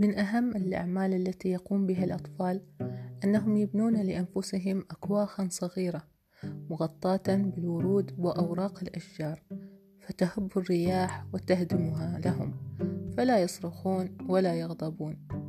من أهم الأعمال التي يقوم بها الأطفال أنهم يبنون لأنفسهم أكواخا صغيرة مغطاة بالورود وأوراق الأشجار فتهب الرياح وتهدمها لهم فلا يصرخون ولا يغضبون.